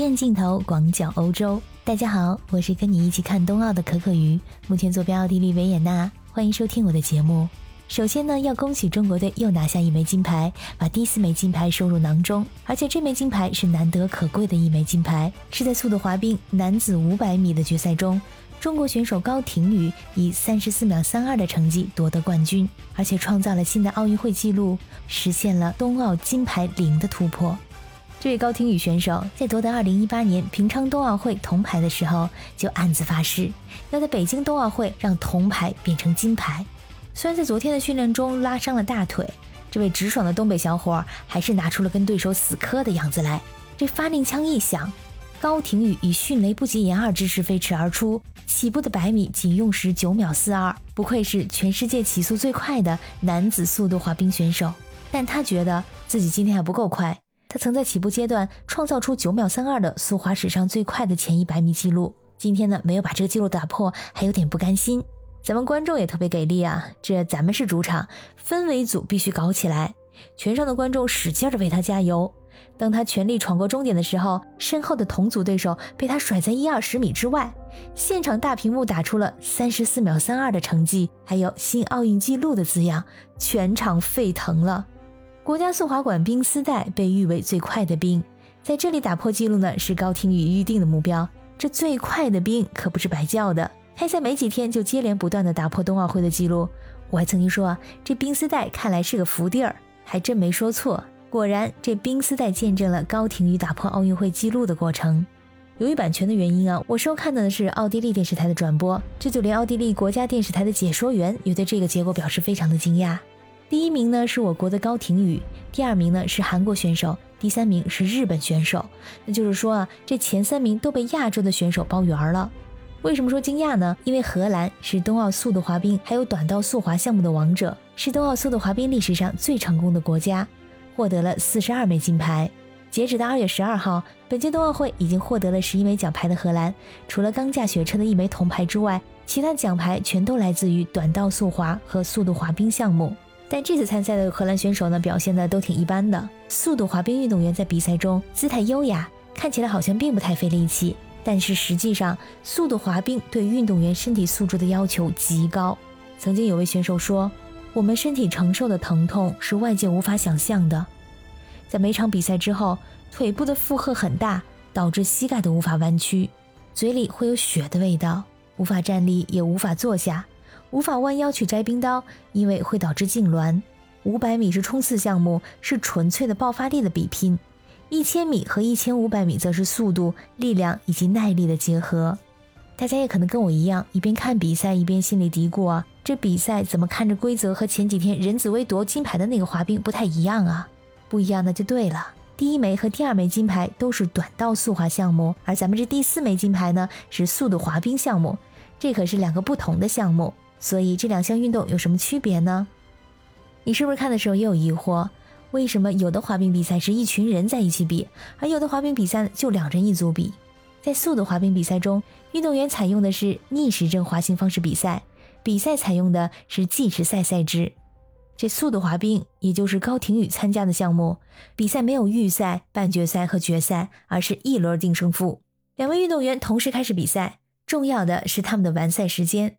远镜头广角欧洲，大家好，我是跟你一起看冬奥的可可鱼，目前坐标奥地利维也纳，欢迎收听我的节目。首先呢，要恭喜中国队又拿下一枚金牌，把第四枚金牌收入囊中，而且这枚金牌是难得可贵的一枚金牌，是在速度滑冰男子五百米的决赛中，中国选手高亭宇以三十四秒三二的成绩夺得冠军，而且创造了新的奥运会纪录，实现了冬奥金牌零的突破。这位高亭宇选手在夺得2018年平昌冬奥会铜牌的时候，就暗自发誓要在北京冬奥会让铜牌变成金牌。虽然在昨天的训练中拉伤了大腿，这位直爽的东北小伙还是拿出了跟对手死磕的样子来。这发令枪一响，高亭宇以迅雷不及掩耳之势飞驰而出，起步的百米仅用时九秒四二，不愧是全世界起速最快的男子速度滑冰选手。但他觉得自己今天还不够快。他曾在起步阶段创造出九秒三二的速滑史上最快的前一百米记录，今天呢没有把这个记录打破，还有点不甘心。咱们观众也特别给力啊，这咱们是主场，氛围组必须搞起来，全场的观众使劲的为他加油。当他全力闯过终点的时候，身后的同组对手被他甩在一二十米之外，现场大屏幕打出了三十四秒三二的成绩，还有新奥运纪录的字样，全场沸腾了。国家速滑馆冰丝带被誉为最快的冰，在这里打破纪录呢是高亭宇预定的目标。这最快的冰可不是白叫的，开赛没几天就接连不断的打破冬奥会的记录。我还曾经说啊，这冰丝带看来是个福地儿，还真没说错。果然，这冰丝带见证了高亭宇打破奥运会纪录的过程。由于版权的原因啊，我收看的是奥地利电视台的转播，这就连奥地利国家电视台的解说员也对这个结果表示非常的惊讶。第一名呢是我国的高亭宇，第二名呢是韩国选手，第三名是日本选手。那就是说啊，这前三名都被亚洲的选手包圆了。为什么说惊讶呢？因为荷兰是冬奥速度滑冰还有短道速滑项目的王者，是冬奥速度滑冰历史上最成功的国家，获得了四十二枚金牌。截止到二月十二号，本届冬奥会已经获得了十一枚奖牌的荷兰，除了钢架雪车的一枚铜牌之外，其他奖牌全都来自于短道速滑和速度滑冰项目。但这次参赛的荷兰选手呢，表现的都挺一般的。速度滑冰运动员在比赛中姿态优雅，看起来好像并不太费力气，但是实际上，速度滑冰对运动员身体素质的要求极高。曾经有位选手说：“我们身体承受的疼痛是外界无法想象的。”在每场比赛之后，腿部的负荷很大，导致膝盖都无法弯曲，嘴里会有血的味道，无法站立，也无法坐下。无法弯腰去摘冰刀，因为会导致痉挛。五百米是冲刺项目，是纯粹的爆发力的比拼；一千米和一千五百米则是速度、力量以及耐力的结合。大家也可能跟我一样，一边看比赛一边心里嘀咕啊：这比赛怎么看着规则和前几天任子威夺金牌的那个滑冰不太一样啊？不一样那就对了，第一枚和第二枚金牌都是短道速滑项目，而咱们这第四枚金牌呢是速度滑冰项目，这可是两个不同的项目。所以这两项运动有什么区别呢？你是不是看的时候也有疑惑？为什么有的滑冰比赛是一群人在一起比，而有的滑冰比赛就两人一组比？在速度滑冰比赛中，运动员采用的是逆时针滑行方式比赛，比赛采用的是计时赛赛制。这速度滑冰，也就是高亭宇参加的项目，比赛没有预赛、半决赛和决赛，而是一轮定胜负。两位运动员同时开始比赛，重要的是他们的完赛时间。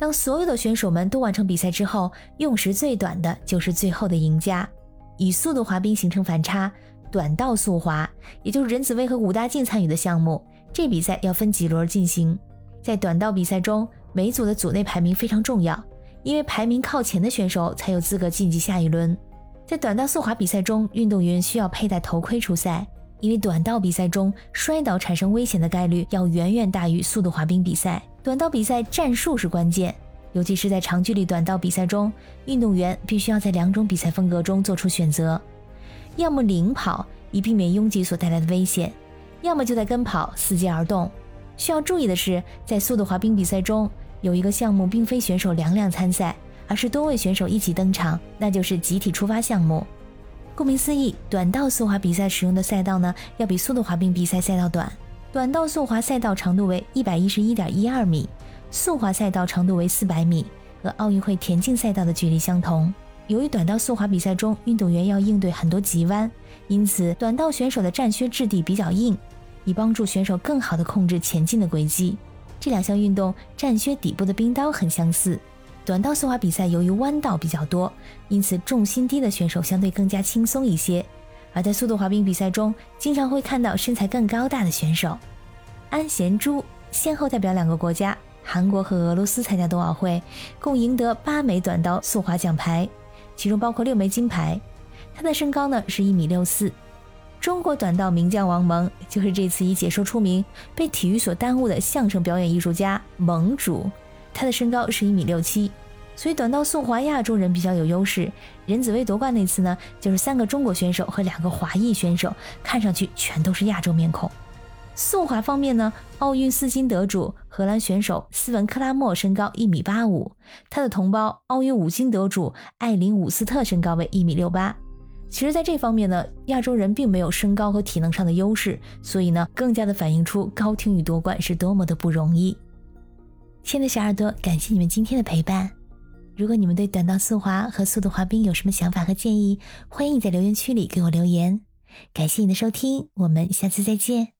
当所有的选手们都完成比赛之后，用时最短的就是最后的赢家。以速度滑冰形成反差，短道速滑，也就是任子威和武大靖参与的项目，这比赛要分几轮进行。在短道比赛中，每组的组内排名非常重要，因为排名靠前的选手才有资格晋级下一轮。在短道速滑比赛中，运动员需要佩戴头盔出赛，因为短道比赛中摔倒产生危险的概率要远远大于速度滑冰比赛。短道比赛战术是关键，尤其是在长距离短道比赛中，运动员必须要在两种比赛风格中做出选择：要么领跑以避免拥挤所带来的危险，要么就在跟跑伺机而动。需要注意的是，在速度滑冰比赛中，有一个项目并非选手两两参赛，而是多位选手一起登场，那就是集体出发项目。顾名思义，短道速滑比赛使用的赛道呢，要比速度滑冰比赛赛道短。短道速滑赛道长度为一百一十一点一二米，速滑赛道长度为四百米，和奥运会田径赛道的距离相同。由于短道速滑比赛中运动员要应对很多急弯，因此短道选手的战靴质地比较硬，以帮助选手更好地控制前进的轨迹。这两项运动战靴底部的冰刀很相似。短道速滑比赛由于弯道比较多，因此重心低的选手相对更加轻松一些。而在速度滑冰比赛中，经常会看到身材更高大的选手。安贤洙先后代表两个国家，韩国和俄罗斯参加冬奥会，共赢得八枚短道速滑奖牌，其中包括六枚金牌。他的身高呢是一米六四。中国短道名将王蒙就是这次以解说出名、被体育所耽误的相声表演艺术家蒙主，他的身高是一米六七。所以短道速滑亚洲人比较有优势。任子威夺冠那次呢，就是三个中国选手和两个华裔选手，看上去全都是亚洲面孔。速滑方面呢，奥运四金得主荷兰选手斯文克拉莫身高一米八五，他的同胞奥运五金得主艾琳伍斯特身高为一米六八。其实，在这方面呢，亚洲人并没有身高和体能上的优势，所以呢，更加的反映出高听宇夺冠是多么的不容易。亲爱的小耳朵，感谢你们今天的陪伴。如果你们对短道速滑和速度滑冰有什么想法和建议，欢迎在留言区里给我留言。感谢你的收听，我们下次再见。